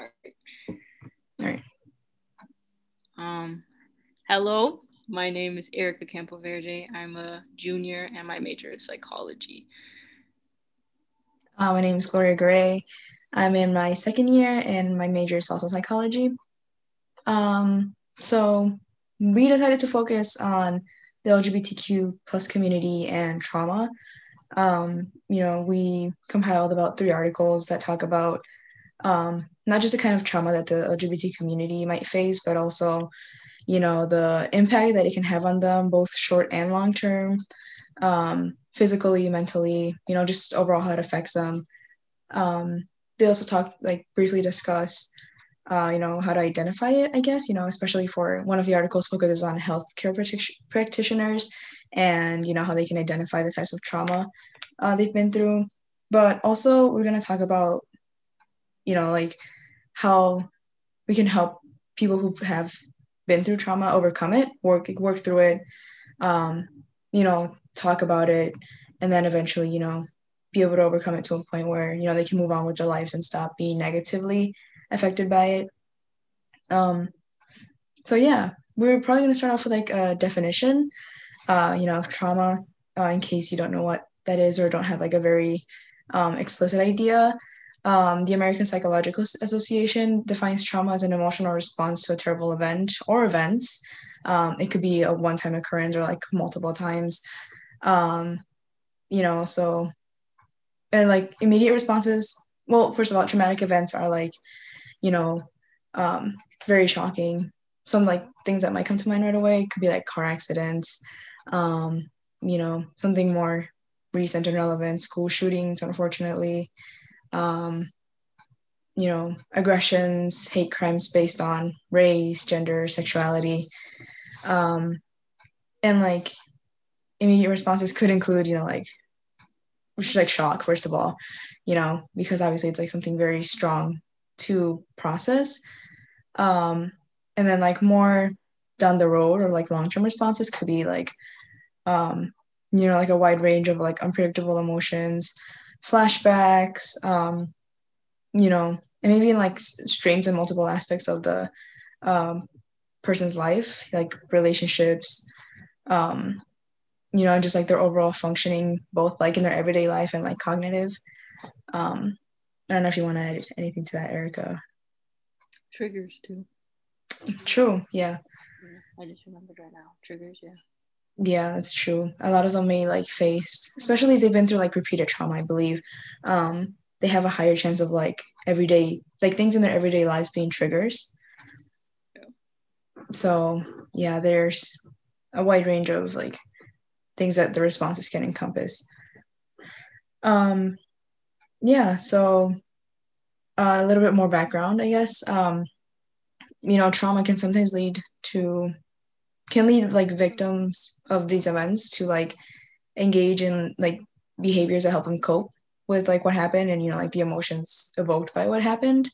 All right. All right. Um, hello, my name is Erica Campoverde. I'm a junior and my major is psychology. Uh, my name is Gloria Gray. I'm in my second year and my major is also psychology. Um, so we decided to focus on the LGBTQ plus community and trauma. Um, you know, we compiled about three articles that talk about um, not just the kind of trauma that the LGBT community might face, but also, you know, the impact that it can have on them, both short and long term, um, physically, mentally, you know, just overall how it affects them. Um, they also talk, like, briefly discuss, uh, you know, how to identify it, I guess, you know, especially for one of the articles focuses on healthcare practitioners and, you know, how they can identify the types of trauma uh, they've been through. But also, we're going to talk about you know like how we can help people who have been through trauma overcome it work work through it um, you know talk about it and then eventually you know be able to overcome it to a point where you know they can move on with their lives and stop being negatively affected by it. Um so yeah we're probably going to start off with like a definition uh you know of trauma uh, in case you don't know what that is or don't have like a very um, explicit idea um, the American Psychological Association defines trauma as an emotional response to a terrible event or events. Um, it could be a one time occurrence or like multiple times. Um, you know, so, and like immediate responses, well, first of all, traumatic events are like, you know, um, very shocking. Some like things that might come to mind right away could be like car accidents, um, you know, something more recent and relevant, school shootings, unfortunately, um, you know, aggressions, hate crimes based on race, gender, sexuality. Um, and like immediate responses could include, you know, like, which is like shock, first of all, you know, because obviously it's like something very strong to process. Um, and then like more down the road or like long-term responses could be like, um, you know, like a wide range of like unpredictable emotions, flashbacks, um, you know, and maybe in like streams and multiple aspects of the um, person's life, like relationships, um, you know, and just like their overall functioning, both like in their everyday life and like cognitive. Um, I don't know if you want to add anything to that, Erica. Triggers too. True. Yeah. I just remembered right now. Triggers. Yeah. Yeah, that's true. A lot of them may like face, especially if they've been through like repeated trauma, I believe. Um, they have a higher chance of like everyday, like things in their everyday lives being triggers. Yeah. So yeah, there's a wide range of like things that the responses can encompass. Um, yeah, so uh, a little bit more background, I guess. Um, you know, trauma can sometimes lead to can lead like victims of these events to like engage in like behaviors that help them cope with like what happened and you know like the emotions evoked by what happened.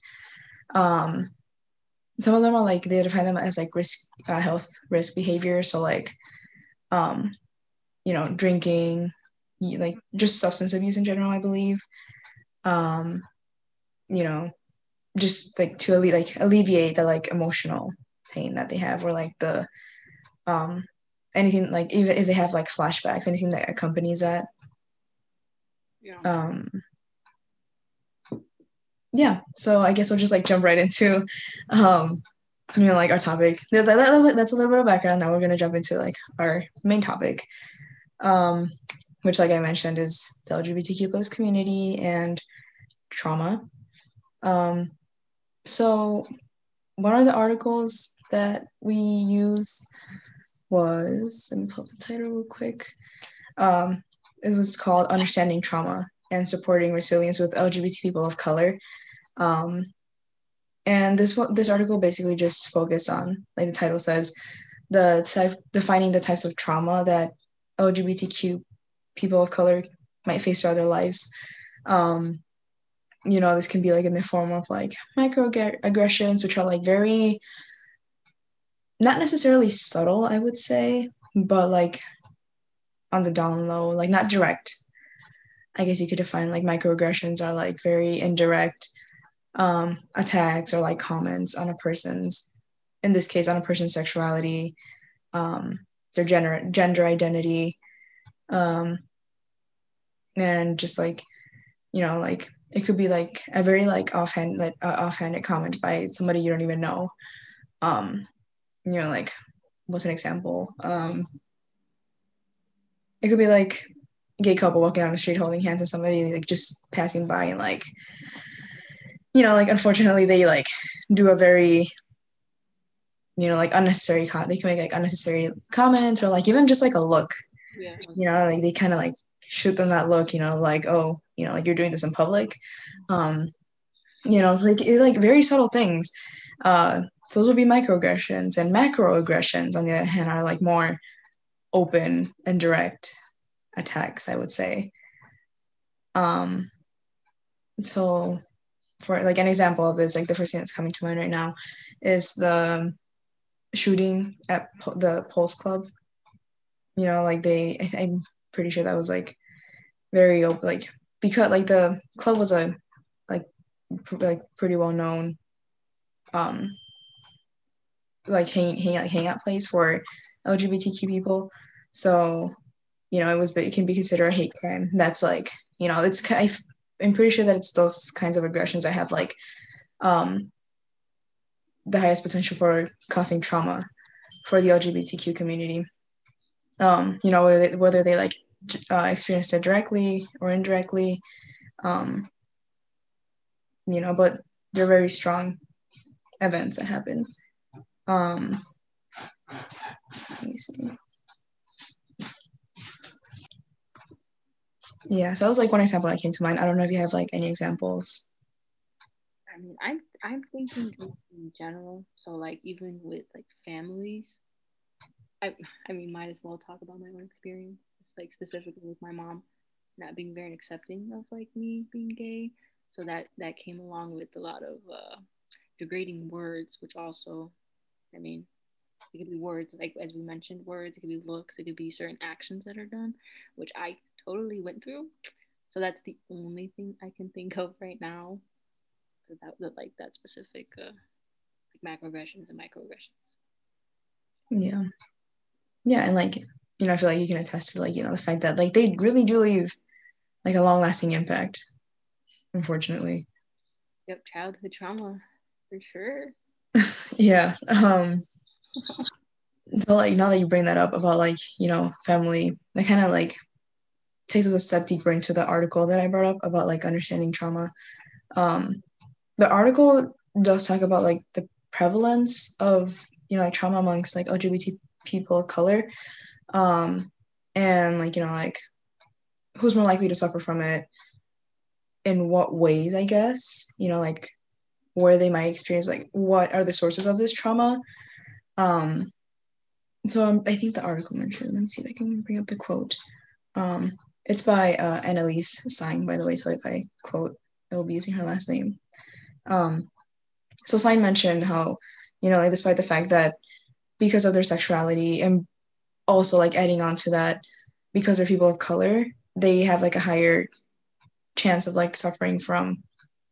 Um some of them are like they define them as like risk uh, health risk behavior. So like um you know drinking like just substance abuse in general i believe. Um you know just like to alle- like alleviate the like emotional pain that they have or like the um anything like even if they have like flashbacks anything that accompanies that. Yeah. Um yeah so i guess we'll just like jump right into um you know like our topic. That, that, that's, that's a little bit of background. Now we're going to jump into like our main topic um which like i mentioned is the lgbtq plus community and trauma. Um so one of the articles that we use was let me pull up the title real quick. Um, it was called Understanding Trauma and Supporting Resilience with LGBT People of Color. Um, and this this article basically just focused on, like the title says, the type defining the types of trauma that LGBTQ people of color might face throughout their lives. Um, you know, this can be like in the form of like microaggressions, which are like very not necessarily subtle, I would say, but like on the down low, like not direct. I guess you could define like microaggressions are like very indirect, um, attacks or like comments on a person's, in this case, on a person's sexuality, um, their gender gender identity, um, and just like, you know, like it could be like a very like offhand like uh, offhanded comment by somebody you don't even know. Um, you know, like what's an example? Um, it could be like gay couple walking down the street holding hands and somebody like just passing by and like you know like unfortunately they like do a very you know like unnecessary con- they can make like unnecessary comments or like even just like a look Yeah. you know like they kind of like shoot them that look you know like oh you know like you're doing this in public um you know it's like it, like very subtle things uh so those would be microaggressions and macroaggressions on the other hand are like more open and direct attacks i would say. Um so for like an example of this like the first thing that's coming to mind right now is the shooting at po- the pulse club. You know like they I, i'm pretty sure that was like very open like because like the club was a like pr- like pretty well known um like hang, hang like hangout place for lgbtq people. So you know it was but it can be considered a hate crime. That's like you know it's I i'm pretty sure that it's those kinds of aggressions that have like um the highest potential for causing trauma for the lgbtq community. Um you know whether they, whether they like uh, experienced it directly or indirectly um you know but they're very strong events that happen um let me see yeah so that was like one example that came to mind i don't know if you have like any examples I mean, I'm I'm thinking in, general. So like even with like families, I I mean, might as well talk about my own experience. It's like specifically with my mom not being very accepting of like me being gay. So that that came along with a lot of uh, degrading words, which also, I mean, it could be words like as we mentioned, words. It could be looks. It could be certain actions that are done, which I totally went through. So that's the only thing I can think of right now that, that like that specific uh, like macroaggressions and microaggressions. yeah yeah and like you know i feel like you can attest to like you know the fact that like they really do leave like a long lasting impact unfortunately Yep, childhood trauma for sure. Yeah um so like now that you bring that up about like you know family that kind of like takes us a step deeper into the article that i brought up about like understanding trauma. Um the article does talk about like the prevalence of you know like trauma amongst like lgbt people of color um and like you know like who's more likely to suffer from it in what ways i guess you know like where they might experience like what are the sources of this trauma. Um so um, i think the article mentioned let me see if i can bring up the quote. Um it's by uh, Anneliese sign by the way so if i quote i will be using her last name. Um so sign mentioned how you know like despite the fact that because of their sexuality and also like adding on to that because they're people of color they have like a higher chance of like suffering from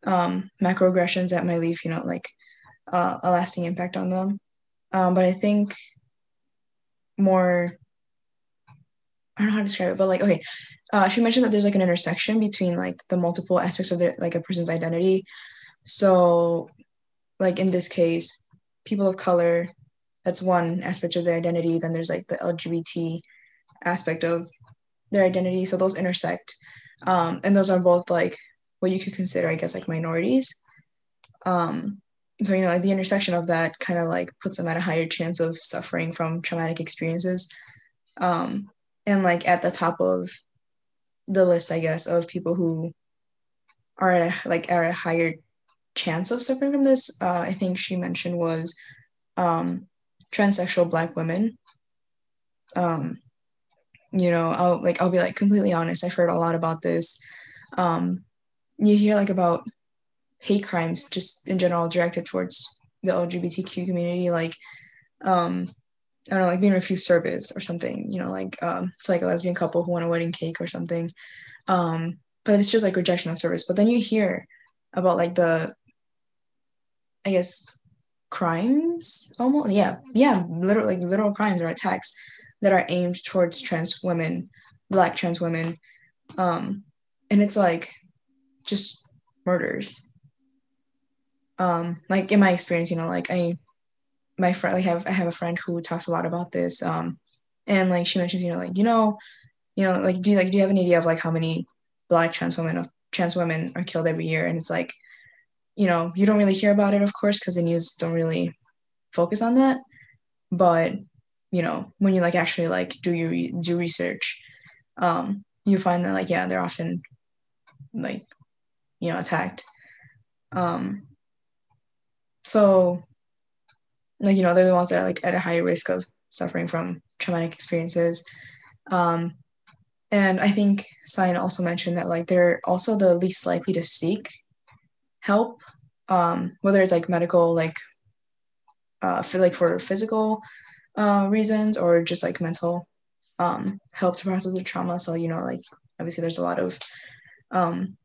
um macroaggressions that might leave you know like uh, a lasting impact on them. Um but i think more i don't know how to describe it but like okay uh, she mentioned that there's like an intersection between like the multiple aspects of their like a person's identity. So like in this case people of color that's one aspect of their identity. Then there's like the lgbt aspect of their identity. So those intersect. Um, and those are both like what you could consider i guess like minorities. Um, so you know like the intersection of that kind of like puts them at a higher chance of suffering from traumatic experiences. Um, and like at the top of the list i guess of people who are at a, like are at a higher chance of suffering from this uh, i think she mentioned was um, transsexual black women. Um, you know i'll like i'll be like completely honest i've heard a lot about this. Um, you hear like about hate crimes just in general directed towards the lgbtq community like um i don't know like being refused service or something you know like um it's like a lesbian couple who want a wedding cake or something. Um but it's just like rejection of service. But then you hear about like the I guess crimes almost? Yeah. Yeah literally like literal crimes or attacks that are aimed towards trans women black trans women. Um and it's like just murders. Um like in my experience you know like i my friend like have i have a friend who talks a lot about this um and like she mentions you know like you know you know like do you like do you have an idea of like how many black trans women of trans women are killed every year? And it's like you know you don't really hear about it of course because the news don't really focus on that. But you know when you like actually like do your do research um you find that like yeah they're often like you know attacked. Um so like you know they're the ones that are like at a higher risk of suffering from traumatic experiences. Um and i think Sign also mentioned that like they're also the least likely to seek help um whether it's like medical like uh for like for physical uh reasons or just like mental um help to process the trauma. So you know like obviously there's a lot of um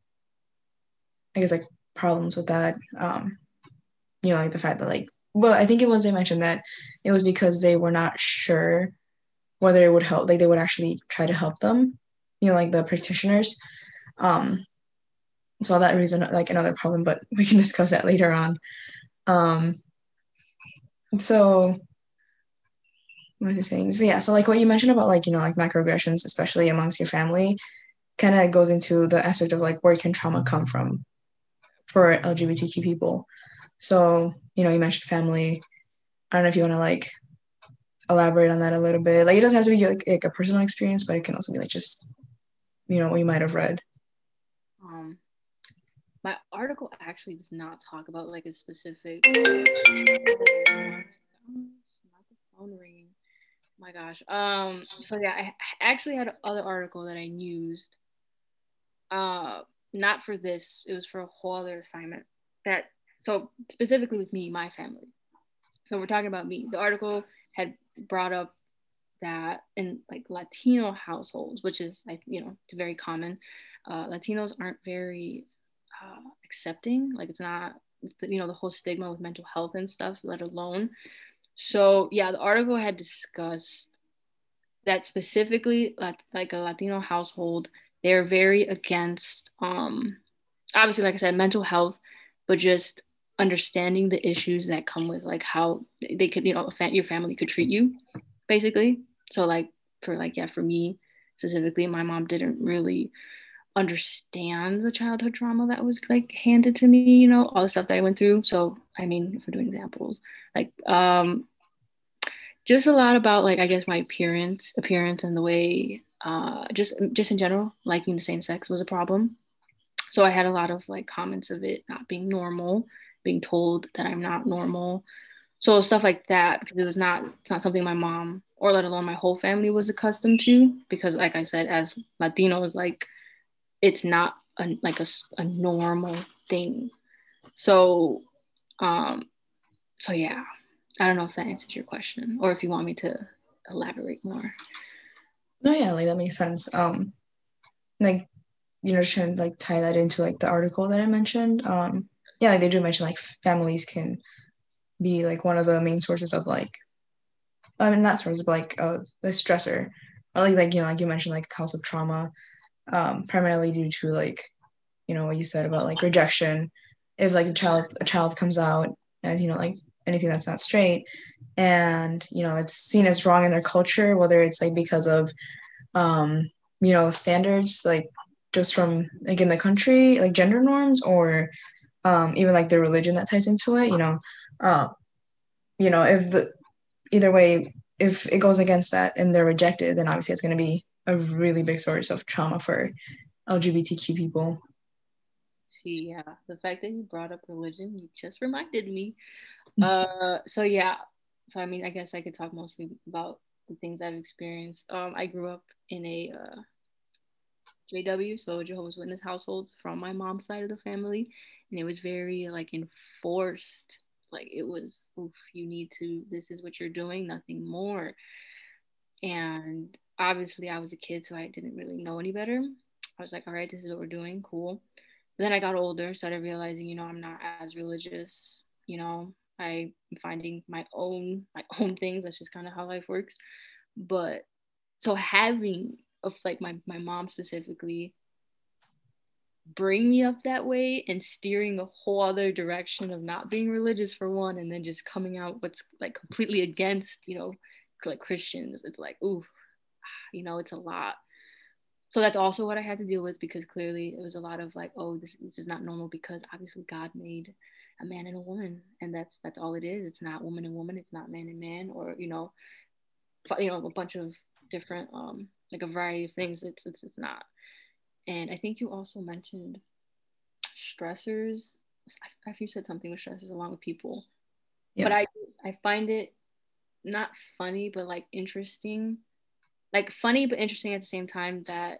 i guess like problems with that um you know like the fact that like well i think it was they mentioned that it was because they were not sure whether it would help like they would actually try to help them you know like the practitioners um so that reason like another problem but we can discuss that later on um so what was I saying? So yeah, so like what you mentioned about like, you know, like microaggressions, especially amongst your family, kind of goes into the aspect of like where can trauma come from for LGBTQ people. So, you know, you mentioned family. I don't know if you want to like elaborate on that a little bit. Like it doesn't have to be like, like a personal experience, but it can also be like just, you know, what you might have read. Um my article actually does not talk about like a specific ringing my gosh. Um. So yeah, I actually had another article that I used. Uh, not for this. It was for a whole other assignment. That so specifically with me, my family. So we're talking about me. The article had brought up that in like Latino households, which is like you know it's very common. Uh, Latinos aren't very uh, accepting. Like it's not you know the whole stigma with mental health and stuff, let alone so yeah, the article had discussed that specifically, like, like a Latino household, they're very against, um, obviously, like I said, mental health, but just understanding the issues that come with like how they could, you know, your family could treat you, basically. So like for like yeah, for me specifically, my mom didn't really understand the childhood trauma that was like handed to me, you know, all the stuff that I went through. So I mean, we're doing examples, like um just a lot about like I guess my appearance, appearance and the way uh just just in general, liking the same sex was a problem. So I had a lot of like comments of it not being normal, being told that I'm not normal. So stuff like that because it was not it's not something my mom or let alone my whole family was accustomed to because like I said as Latinos like it's not a, like a, a normal thing. So um so yeah I don't know if that answers your question or if you want me to elaborate more. No, yeah, like that makes sense. Um, like you know, trying to like tie that into like the article that I mentioned. Um, yeah, like they do mention like families can be like one of the main sources of like, I mean, not sources, but like uh, the stressor, or like like you know, like you mentioned, like cause of trauma, um, primarily due to like, you know, what you said about like rejection. If like a child a child comes out as you know like anything that's not straight and you know it's seen as wrong in their culture whether it's like because of um you know standards like just from like in the country like gender norms or um even like the religion that ties into it you know. Uh, you know if the either way if it goes against that and they're rejected then obviously it's going to be a really big source of trauma for lgbtq people. See yeah the fact that you brought up religion you just reminded me. Uh, so yeah, so I mean, I guess I could talk mostly about the things I've experienced. Um, I grew up in a uh, JW, so Jehovah's Witness household from my mom's side of the family, and it was very like enforced. Like it was, oof, you need to. This is what you're doing, nothing more. And obviously, I was a kid, so I didn't really know any better. I was like, all right, this is what we're doing, cool. But then I got older, started realizing, you know, I'm not as religious you know, I'm finding my own my own things. That's just kind of how life works. But so having of like my my mom specifically bring me up that way and steering a whole other direction of not being religious for one and then just coming out what's like completely against you know like christians it's like ooh you know it's a lot so that's also what i had to deal with because clearly it was a lot of like oh this, this is not normal because obviously god made a man and a woman and that's that's all it is it's not woman and woman it's not man and man or you know you know a bunch of different um like a variety of things it's it's, it's not and I think you also mentioned stressors. I think you said something with stressors along with people. Yeah. But I I find it not funny, but like interesting. Like funny but interesting at the same time that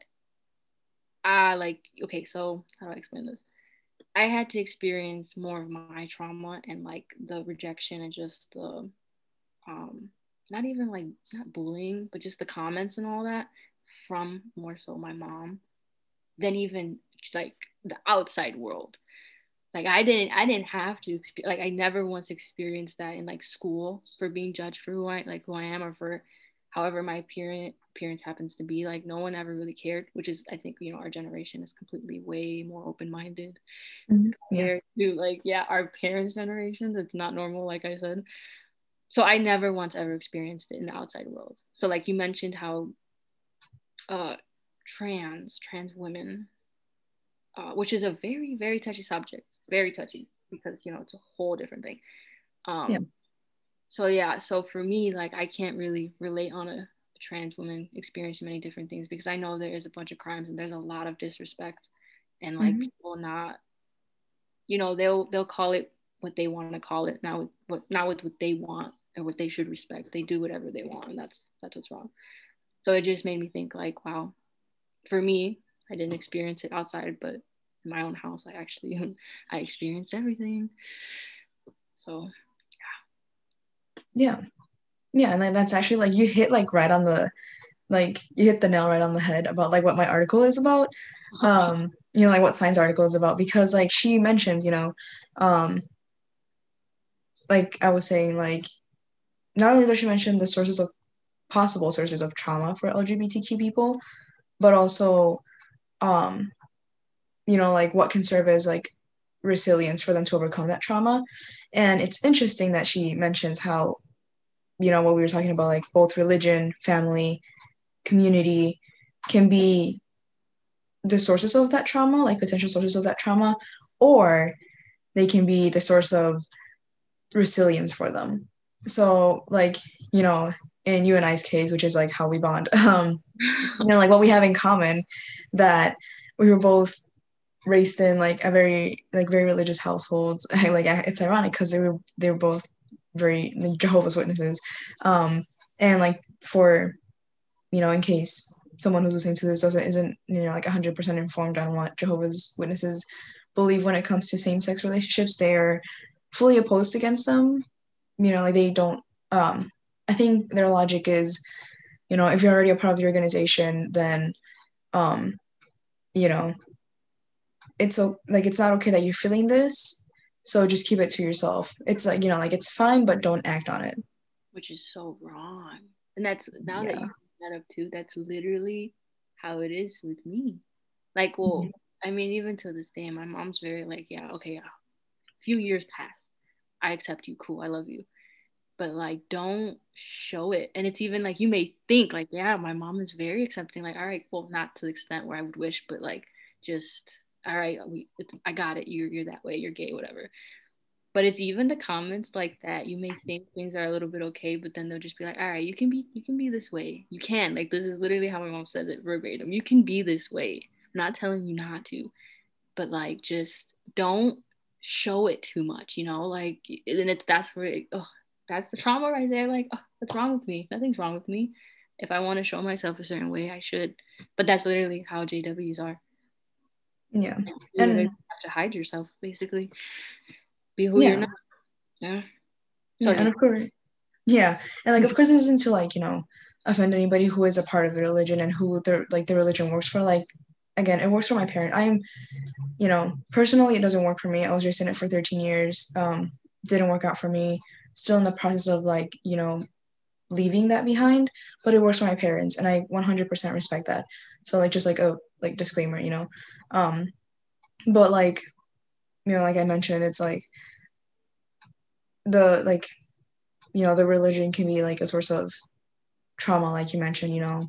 I like okay, so how do I explain this? I had to experience more of my trauma and like the rejection and just the um not even like not bullying, but just the comments and all that from more so my mom than even like the outside world. Like i didn't i didn't have to like i never once experienced that in like school for being judged for who i like who i am or for however my appearance appearance happens to be like no one ever really cared which is i think you know our generation is completely way more open-minded mm-hmm. compared yeah. to like yeah our parents generations it's not normal like i said so i never once ever experienced it in the outside world so like you mentioned how uh trans trans women uh, which is a very very touchy subject very touchy because you know it's a whole different thing um yeah. So yeah so for me like i can't really relate on a trans woman experiencing many different things because i know there is a bunch of crimes and there's a lot of disrespect and like mm-hmm. people not you know they'll they'll call it what they want to call it now what not with what they want or what they should respect they do whatever they want and that's that's what's wrong so it just made me think like wow for me, I didn't experience it outside, but in my own house, I actually I experienced everything. So yeah. Yeah. And that's actually like you hit like right on the like you hit the nail right on the head about like what my article is about. Um, you know, like what science article is about because like she mentions, you know, um like I was saying, like not only does she mention the sources of possible sources of trauma for LGBTQ people, but also um you know like what can serve as like resilience for them to overcome that trauma. And it's interesting that she mentions how you know what we were talking about like both religion family community can be the sources of that trauma like potential sources of that trauma or they can be the source of resilience for them. So like you know in you and I's case, which is like how we bond, um, you know, like what we have in common, that we were both raised in like a very like very religious households. like it's ironic because they were they were both very like, Jehovah's Witnesses, um, and like for you know in case someone who's listening to this doesn't isn't you know like 100% informed on what Jehovah's Witnesses believe when it comes to same-sex relationships, they are fully opposed against them. You know, like they don't um I think their logic is, you know, if you're already a part of the organization, then, um, you know, it's so like it's not okay that you're feeling this, so just keep it to yourself. It's like you know, like it's fine, but don't act on it. Which is so wrong, and that's now yeah. that you that up too. That's literally how it is with me. Like, well, mm-hmm. I mean, even to this day, my mom's very like, yeah, okay, yeah. A few years passed. I accept you. Cool. I love you but like don't show it and it's even like you may think like yeah my mom is very accepting like all right well not to the extent where i would wish but like just all right we i got it you're you're that way you're gay whatever but it's even the comments like that you may think things are a little bit okay but then they'll just be like all right you can be you can be this way you can like this is literally how my mom says it verbatim you can be this way i'm not telling you not to but like just don't show it too much you know like and it's that's where it, oh, that's the trauma right there. Like, oh, what's wrong with me? Nothing's wrong with me. If I want to show myself a certain way, I should. But that's literally how JWs are. Yeah. You and have to hide yourself, basically. Be who yeah. you're not. Yeah. So, yeah, and of course, yeah, and like of course, this isn't to like you know offend anybody who is a part of the religion and who the like the religion works for. Like again, it works for my parent. I'm, you know, personally, it doesn't work for me. I was raised in it for 13 years. Um, didn't work out for me still in the process of like you know leaving that behind but it works for my parents and i 100% respect that so like just like a like disclaimer you know um but like you know like i mentioned it's like the like you know the religion can be like a source of trauma like you mentioned you know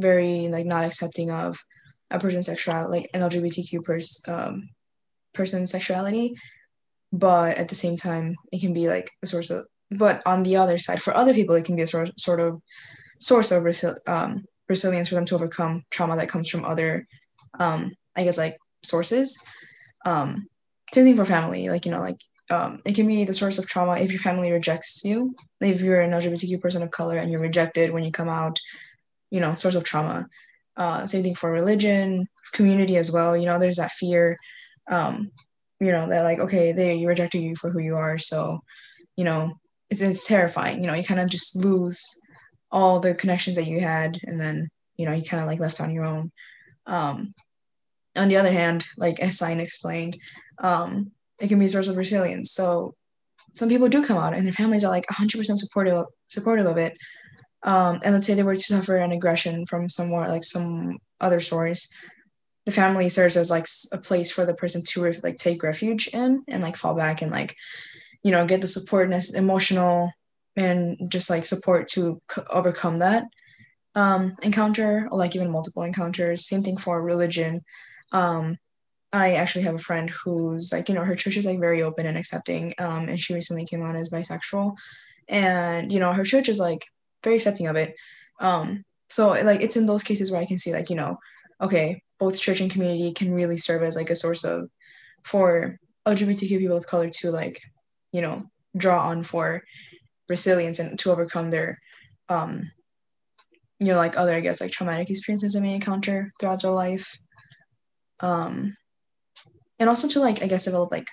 very like not accepting of a person's sexuality like an lgbtq person um person's sexuality. But at the same time it can be like a source of but on the other side for other people it can be a sort, sort of source of resi- um, resilience for them to overcome trauma that comes from other um, i guess like sources. Um, same thing for family like you know like um, it can be the source of trauma if your family rejects you if you're an lgbtq person of color and you're rejected when you come out you know source of trauma. Uh, same thing for religion community as well you know there's that fear um, you know that like okay they rejected you for who you are so you know it's, it's terrifying you know you kind of just lose all the connections that you had and then you know you kind of like left on your own. Um on the other hand like as Sign explained um it can be a source of resilience. So some people do come out and their families are like 100% supportive supportive of it. Um and let's say they were to suffer an aggression from somewhere like some other source the family serves as like a place for the person to like take refuge in and like fall back and like you know get the support and emotional and just like support to c- overcome that um, encounter or like even multiple encounters. Same thing for religion um, i actually have a friend who's like you know her church is like very open and accepting um, and she recently came out as bisexual. And you know her church is like very accepting of it. Um, so like it's in those cases where i can see like you know okay both church and community can really serve as like a source of for lgbtq people of color to like you know draw on for resilience and to overcome their um you know like other i guess like traumatic experiences they may encounter throughout their life um and also to like i guess develop like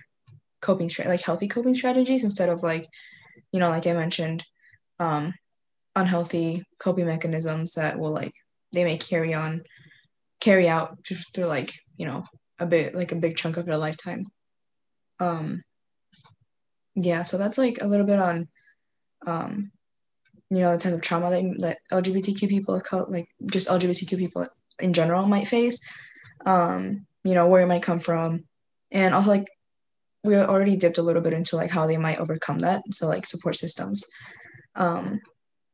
coping strat- like healthy coping strategies instead of like you know like i mentioned um unhealthy coping mechanisms that will like they may carry on carry out through like you know a bit like a big chunk of their lifetime. Um yeah so that's like a little bit on um you know the type of trauma that, that lgbtq people like just lgbtq people in general might face um you know where it might come from. And also like we already dipped a little bit into like how they might overcome that so like support systems. Um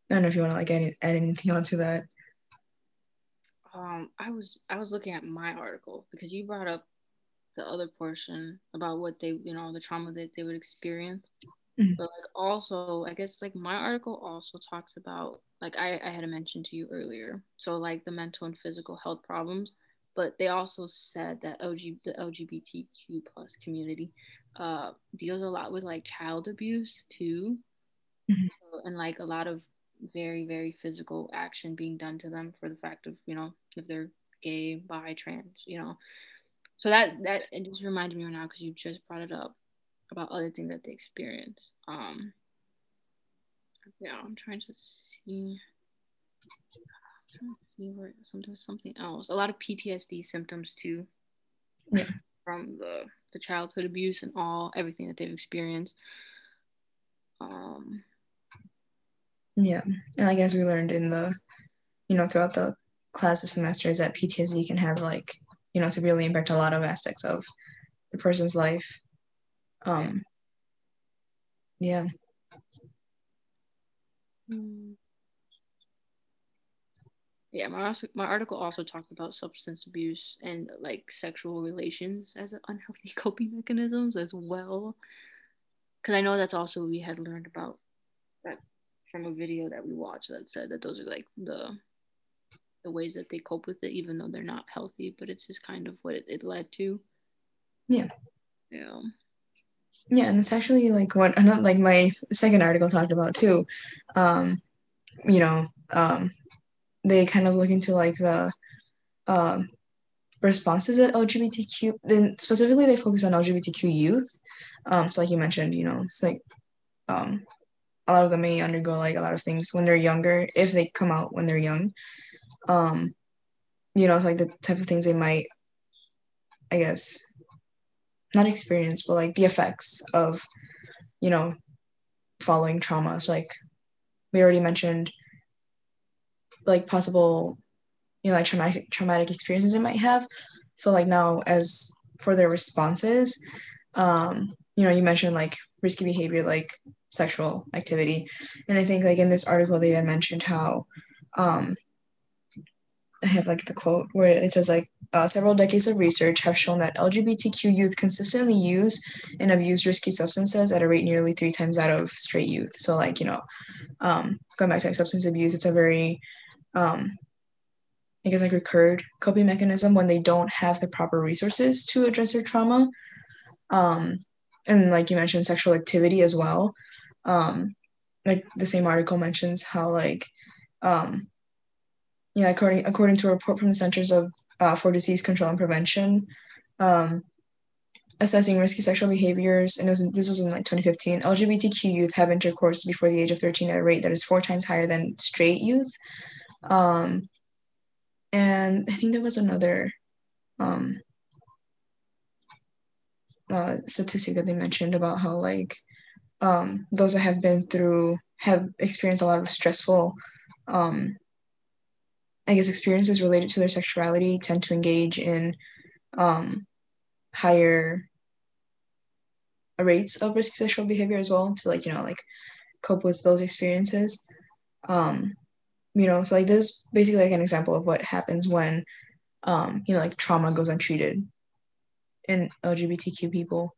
i don't know if you want to like add, add anything onto that. Um i was i was looking at my article because you brought up the other portion about what they you know the trauma that they would experience. Mm-hmm. but like also i guess like my article also talks about like I, I had mentioned to you earlier so like the mental and physical health problems but they also said that LG, the lgbtq plus community uh, deals a lot with like child abuse too. Mm-hmm. so, and like a lot of very very physical action being done to them for the fact of you know if they're gay bi trans you know. So that that it just reminded me right now because you just brought it up about other things that they experience. Um yeah i'm trying to see. I'm trying to see where sometimes something else. A lot of ptsd symptoms too. Yeah. From the the childhood abuse and all everything that they've experienced. Um yeah and i guess we learned in the you know throughout the class of semesters that ptsd can have like you know severely impact a lot of aspects of the person's life. Um yeah yeah my, my article also talked about substance abuse and like sexual relations as unhealthy coping mechanisms as well because i know that's also we had learned about that from a video that we watched that said that those are like the the ways that they cope with it, even though they're not healthy. But it's just kind of what it, it led to. Yeah. Yeah. Yeah, and it's actually like what another like my second article talked about too. Um, you know, um, they kind of look into like the um responses at LGBTQ. Then specifically, they focus on LGBTQ youth. Um, so like you mentioned, you know, it's like um, a lot of them may undergo like a lot of things when they're younger if they come out when they're young um you know it's like the type of things they might i guess not experience but like the effects of you know, following trauma. So like we already mentioned like possible, you know, like traumatic traumatic experiences they might have. So like now as for their responses, um, you know, you mentioned like risky behavior like sexual activity. And I think like in this article they had mentioned how um I have like the quote where it says like uh, several decades of research have shown that LGBTQ youth consistently use and abuse risky substances at a rate nearly three times that of straight youth. So like you know, um, going back to like substance abuse, it's a very um, I guess like recurred coping mechanism when they don't have the proper resources to address their trauma. Um, and like you mentioned, sexual activity as well. Um, like the same article mentions how like um, yeah, according according to a report from the Centers of uh, for Disease Control and Prevention, um, assessing risky sexual behaviors, and was, this was in like 2015. LGBTQ youth have intercourse before the age of 13 at a rate that is four times higher than straight youth. Um, and I think there was another um, uh, statistic that they mentioned about how like um, those that have been through have experienced a lot of stressful um, I guess experiences related to their sexuality tend to engage in um, higher rates of risky sexual behavior as well to like you know like cope with those experiences. Um you know so like this basically like an example of what happens when um you know like trauma goes untreated in lgbtq people.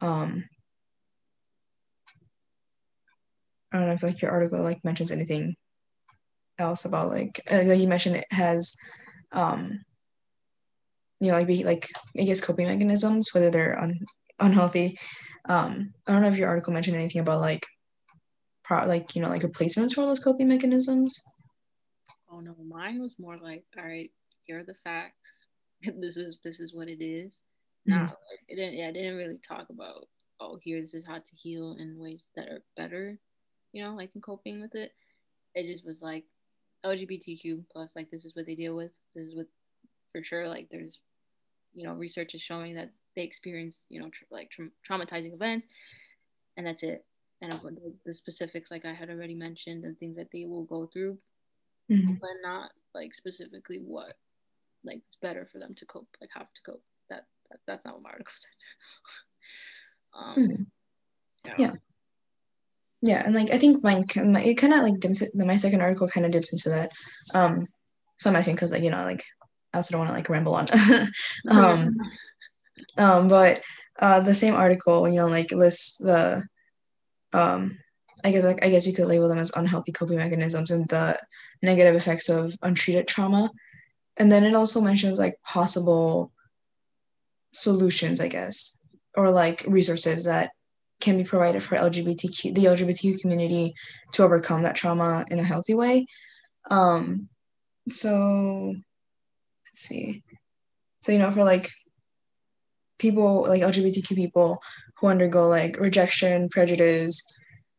Um i don't know if like your article like mentions anything else about like uh, like you mentioned it has um you know like be like i guess coping mechanisms whether they're un- unhealthy. Um i don't know if your article mentioned anything about like pro- like you know like replacements for those coping mechanisms oh no mine was more like all right here are the facts this is this is what it is mm-hmm. like, it didn't yeah it didn't really talk about oh here this is how to heal in ways that are better you know like in coping with it it just was like LGBTQ plus, like this is what they deal with. This is what, for sure, like there's, you know, research is showing that they experience, you know, tra- like tra- traumatizing events, and that's it. And the, the, specifics, like I had already mentioned, and things that they will go through, mm-hmm. but not like specifically what, like it's better for them to cope, like have to cope. That, that that's not what my article said. um, mm-hmm. yeah. yeah yeah and like i think mine my, it kind of like dips my second article kind of dips into that um so i'm asking because like you know like i also don't want to like ramble on um um but uh the same article you know like lists the um i guess like i guess you could label them as unhealthy coping mechanisms and the negative effects of untreated trauma and then it also mentions like possible solutions i guess or like resources that can be provided for LGBTQ the LGBTQ community to overcome that trauma in a healthy way. Um, so let's see. So you know, for like people like LGBTQ people who undergo like rejection, prejudice,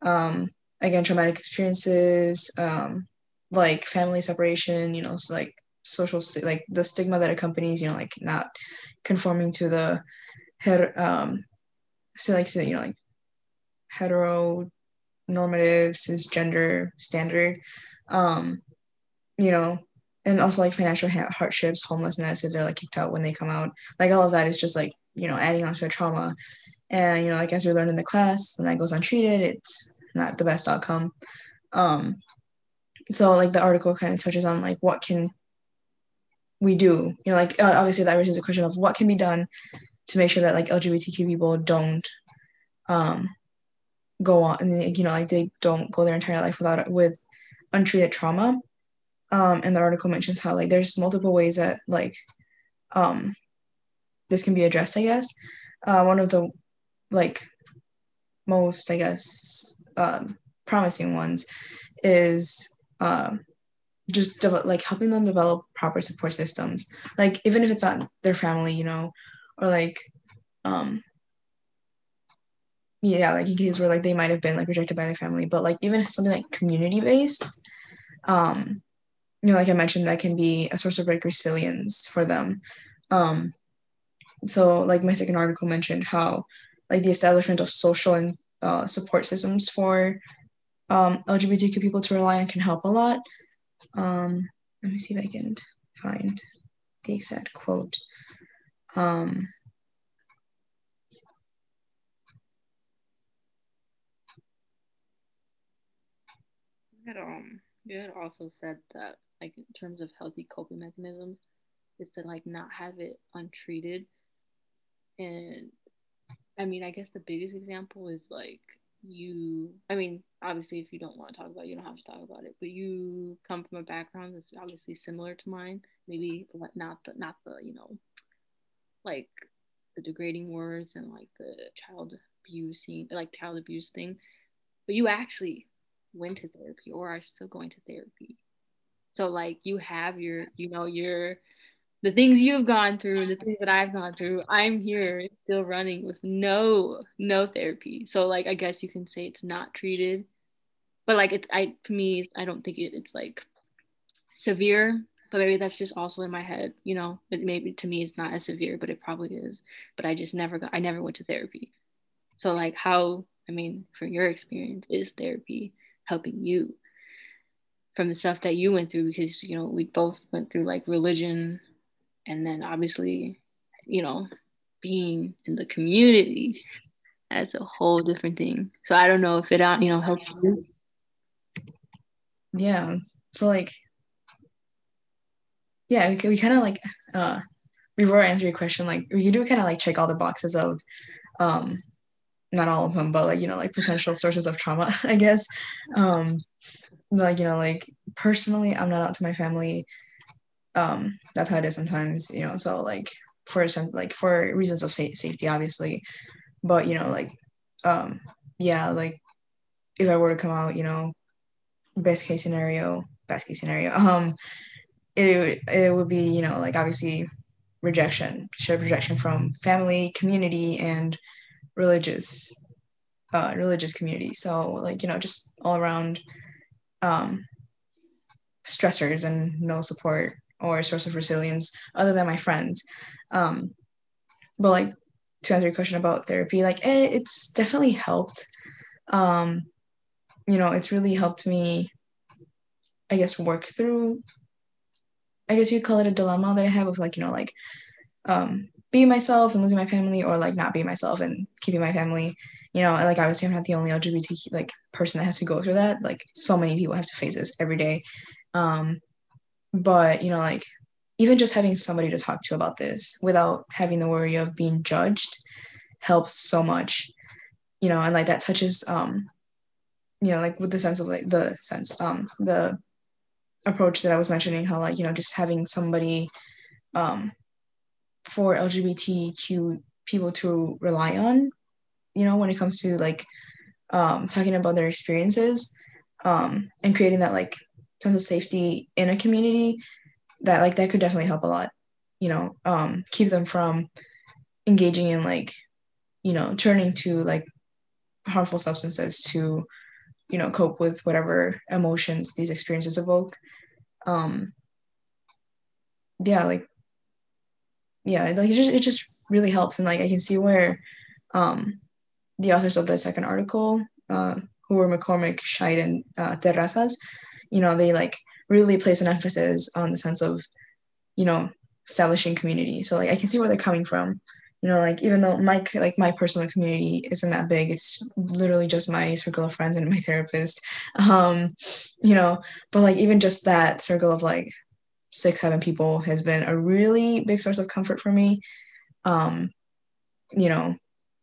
um, again, traumatic experiences, um, like family separation, you know, so like social st- like the stigma that accompanies, you know, like not conforming to the head um so like so, you know like heteronormative cisgender standard um you know and also like financial ha- hardships homelessness if they're like kicked out when they come out. Like all of that is just like you know adding on to a trauma. And you know like as we learned in the class and that goes untreated it's not the best outcome. Um so like the article kind of touches on like what can we do? You know like uh, obviously that raises a question of what can be done to make sure that like lgbtq people don't um go on and you know like they don't go their entire life without it with untreated trauma. Um and the article mentions how like there's multiple ways that like um this can be addressed i guess. Uh one of the like most i guess um promising ones is um just de- like helping them develop proper support systems like even if it's not their family you know or like um yeah, like in cases where like they might have been like rejected by their family, but like even something like community based, um, you know, like I mentioned, that can be a source of like resilience for them. Um, so like my second article mentioned how like the establishment of social and uh, support systems for um, LGBTQ people to rely on can help a lot. Um, let me see if I can find the exact quote. Um, um, you had also said that, like, in terms of healthy coping mechanisms, is to like not have it untreated. And I mean, I guess the biggest example is like you. I mean, obviously, if you don't want to talk about, it, you don't have to talk about it. But you come from a background that's obviously similar to mine. Maybe not the not the you know, like the degrading words and like the child abusing, like child abuse thing. But you actually went to therapy or are still going to therapy. So like you have your, you know, your the things you've gone through, the things that I've gone through, I'm here still running with no no therapy. So like I guess you can say it's not treated. But like it's I to me, I don't think it, it's like severe. But maybe that's just also in my head, you know. But maybe to me it's not as severe, but it probably is. But I just never got I never went to therapy. So like how I mean, from your experience, is therapy helping you from the stuff that you went through? Because you know we both went through like religion and then obviously you know being in the community that's a whole different thing. So i don't know if it out, you know helped you. Yeah. So like yeah we, we kind of like uh before I answer your question like we do kind of like check all the boxes of um not all of them but like you know like potential sources of trauma i guess. Um like you know like personally i'm not out to my family um that's how it is sometimes you know so like for some like for reasons of safety obviously. But you know like um yeah like if i were to come out you know best case scenario best case scenario um it it would be you know like obviously rejection shared rejection from family community and religious uh religious community. So like you know just all around um stressors and no support or source of resilience other than my friends. Um, but like to answer your question about therapy, like eh, it's definitely helped. Um, you know, it's really helped me, I guess, work through. I guess you'd call it a dilemma that I have of like you know like um, being myself and losing my family, or like not being myself and keeping my family. You know, like obviously I'm not the only LGBT like person that has to go through that. Like so many people have to face this every day. Um, but you know like even just having somebody to talk to about this without having the worry of being judged helps so much you know and like that touches um you know like with the sense of like the sense um the approach that i was mentioning how like you know just having somebody um for lgbtq people to rely on you know when it comes to like um talking about their experiences um and creating that like sense of safety in a community that like that could definitely help a lot you know um keep them from engaging in like you know turning to like harmful substances to you know cope with whatever emotions these experiences evoke. Um yeah like yeah like it just it just really helps. And like i can see where um the authors of the second article uh who were mccormick scheid and uh, terrazas you know they like really place an emphasis on the sense of you know establishing community. So like i can see where they're coming from. You know like even though my like my personal community isn't that big it's literally just my circle of friends and my therapist. Um you know but like even just that circle of like six seven people has been a really big source of comfort for me. Um you know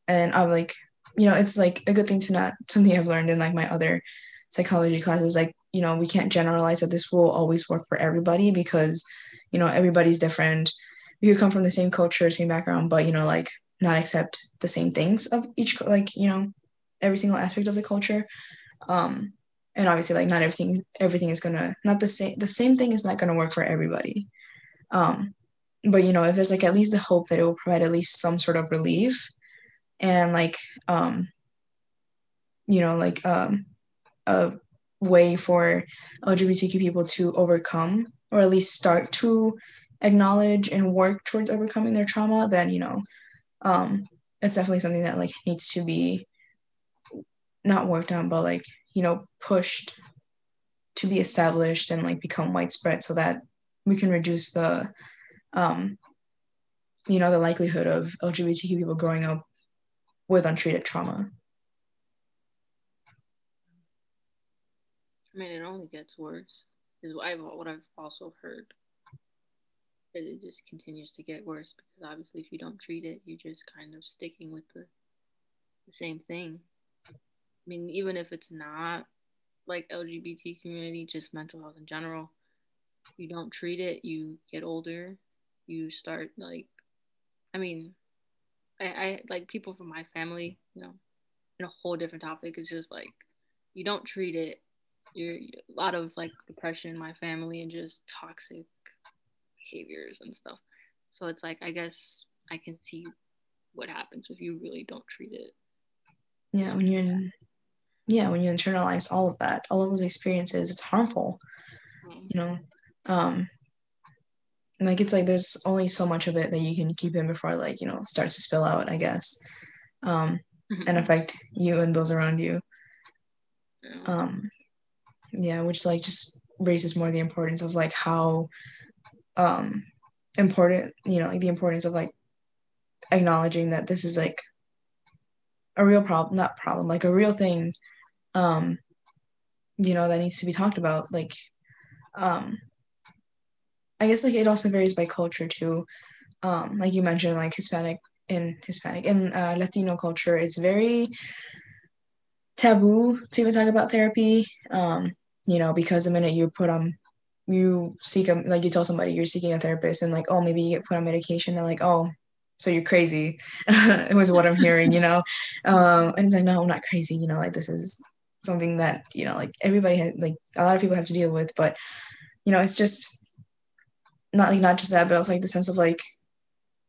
and i'm like you know it's like a good thing to not something i've learned in like my other psychology classes like you know we can't generalize that this will always work for everybody because you know everybody's different. We could come from the same culture same background but you know like not accept the same things of each like you know every single aspect of the culture. Um and obviously like not everything everything is gonna not the same the same thing is not gonna work for everybody. Um but you know if there's like at least the hope that it will provide at least some sort of relief and like um you know like um a way for LGBTQ people to overcome or at least start to acknowledge and work towards overcoming their trauma, then you know, um, it's definitely something that like needs to be not worked on, but like, you know, pushed to be established and like become widespread so that we can reduce the um you know the likelihood of lgbtq people growing up with untreated trauma i mean it only gets worse is what i've, what I've also heard is it just continues to get worse because obviously if you don't treat it you're just kind of sticking with the, the same thing i mean even if it's not like lgbt community just mental health in general you don't treat it, you get older, you start like, I mean, I, I like people from my family, you know, in a whole different topic. It's just like you don't treat it. You're a lot of like depression in my family and just toxic behaviors and stuff. So it's like I guess I can see what happens if you really don't treat it. Yeah, when you in, yeah when you internalize all of that, all of those experiences, it's harmful. Mm-hmm. You know, um like it's like there's only so much of it that you can keep in before like you know starts to spill out i guess um mm-hmm. and affect you and those around you um yeah which like just raises more the importance of like how um important you know like the importance of like acknowledging that this is like a real problem not problem like a real thing um you know that needs to be talked about like um I guess like it also varies by culture too. Um, like you mentioned, like Hispanic in Hispanic and uh, Latino culture, it's very taboo to even talk about therapy. Um, you know, because the minute you put on, you seek a like you tell somebody you're seeking a therapist, and like, oh, maybe you get put on medication, and like, oh, so you're crazy. it was what I'm hearing, you know. Um, and it's like, no, I'm not crazy. You know, like this is something that you know, like everybody had, like a lot of people have to deal with, but you know, it's just not like not just that, but also like the sense of like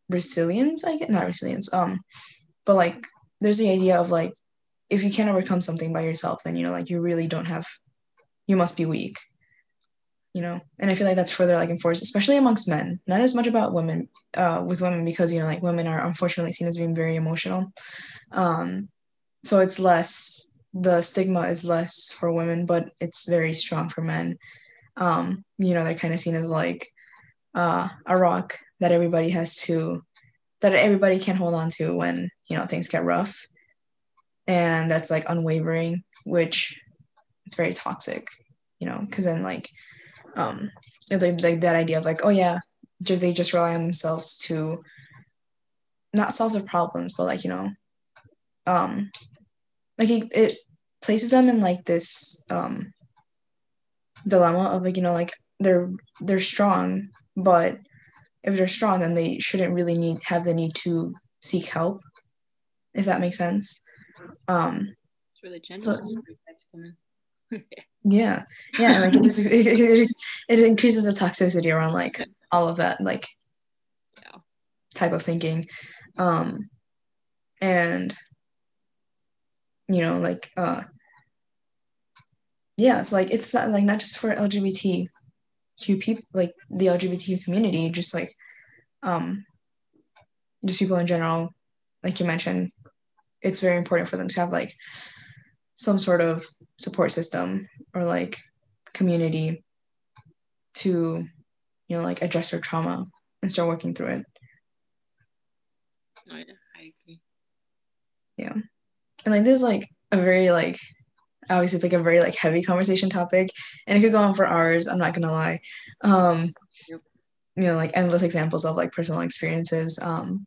resilience. I get not resilience. Um, but like there's the idea of like if you can't overcome something by yourself, then you know like you really don't have. You must be weak. You know, and I feel like that's further like enforced, especially amongst men. Not as much about women, uh, with women because you know like women are unfortunately seen as being very emotional. Um, so it's less the stigma is less for women, but it's very strong for men. Um, you know, they're kind of seen as like uh, a rock that everybody has to that everybody can hold on to when you know things get rough and that's like unwavering which it's very toxic you know because then like um it's like, like that idea of like oh yeah they just rely on themselves to not solve their problems but like you know um like it, it places them in like this um dilemma of like you know like they're they're strong but if they're strong, then they shouldn't really need have the need to seek help, if that makes sense. Um, it's really so, yeah, yeah, like it just it, it, it, increases the toxicity around like all of that like yeah. type of thinking, um, and you know like uh yeah, it's like it's not like not just for LGBT Q people like the LGBTQ community, just like um just people in general, like you mentioned, it's very important for them to have like some sort of support system or like community to, you know, like address their trauma and start working through it. Oh yeah, I agree. Yeah. And like this is like a very like obviously it's like a very like heavy conversation topic and it could go on for hours i'm not gonna lie um yep. you know like endless examples of like personal experiences um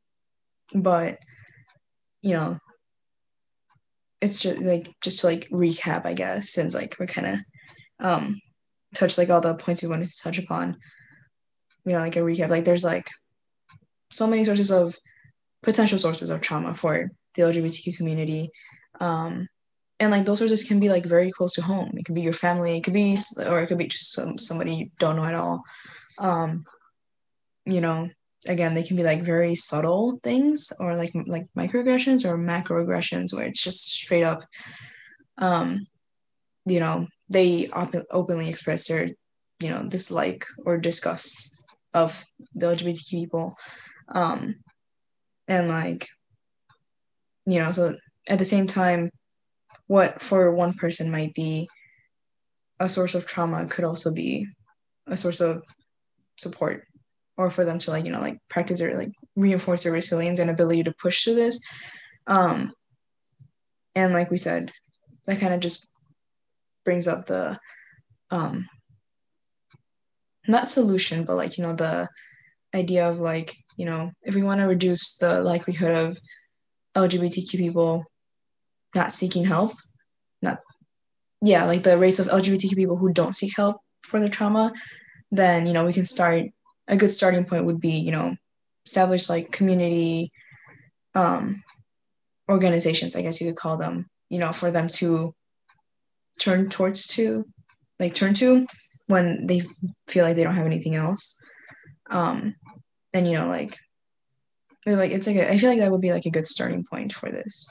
but you know it's just like just to like recap i guess since like we're kind of um touched like all the points we wanted to touch upon. You know like a recap like there's like so many sources of potential sources of trauma for the lgbtq community um and like those sources can be like very close to home. It could be your family it could be or it could be just some somebody you don't know at all. Um you know again they can be like very subtle things or like like microaggressions or macroaggressions where it's just straight up um you know they op- openly express their you know dislike or disgust of the lgbtq people. Um and like you know so at the same time what for one person might be a source of trauma could also be a source of support or for them to like you know like practice or like reinforce their resilience and ability to push through this. Um and like we said that kind of just brings up the um not solution but like you know the idea of like you know if we want to reduce the likelihood of lgbtq people not seeking help not yeah like the rates of lgbtq people who don't seek help for their trauma then you know we can start a good starting point would be you know establish like community um organizations i guess you could call them you know for them to turn towards to like turn to when they feel like they don't have anything else. Um and you know like like it's like a, I feel like that would be like a good starting point for this.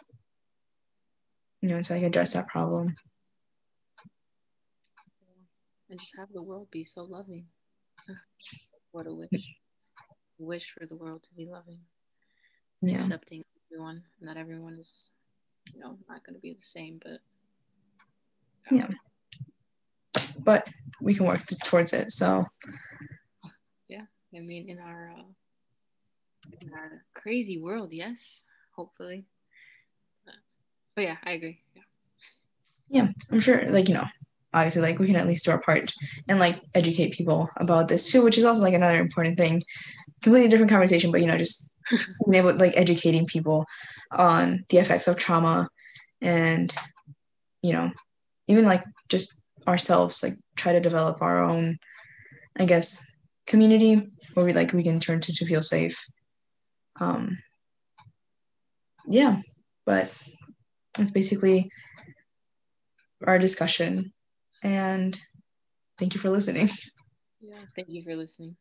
You know to like address that problem. And just have the world be so loving what a wish wish for the world to be loving. Yeah. Accepting everyone. Not everyone is you know not going to be the same but yeah. But we can work towards it so. Yeah. I mean in our uh, in our crazy world yes hopefully. But yeah i agree. Yeah. Yeah i'm sure like you know obviously like we can at least do our part and like educate people about this too which is also like another important thing. Completely different conversation but you know just being able like educating people on the effects of trauma and you know even like just ourselves like try to develop our own i guess community where we like we can turn to to feel safe. Um yeah but that's basically our discussion and thank you for listening. Yeah thank you for listening